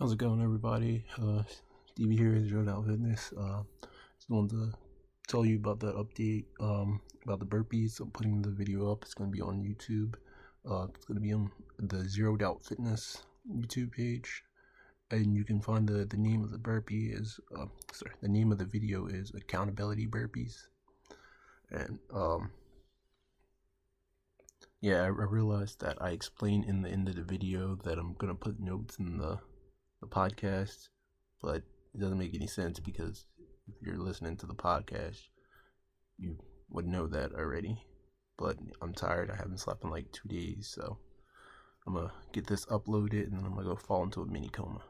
How's it going, everybody? Uh, Stevie here is Zero Doubt Fitness. Uh, just wanted to tell you about the update um, about the burpees. I'm putting the video up. It's going to be on YouTube. Uh, it's going to be on the Zero Doubt Fitness YouTube page, and you can find the the name of the burpee is uh, sorry the name of the video is accountability burpees, and um, yeah, I, I realized that I explained in the end of the video that I'm gonna put notes in the the podcast, but it doesn't make any sense because if you're listening to the podcast, you would know that already. But I'm tired. I haven't slept in like two days, so I'm gonna get this uploaded and then I'm gonna go fall into a mini coma.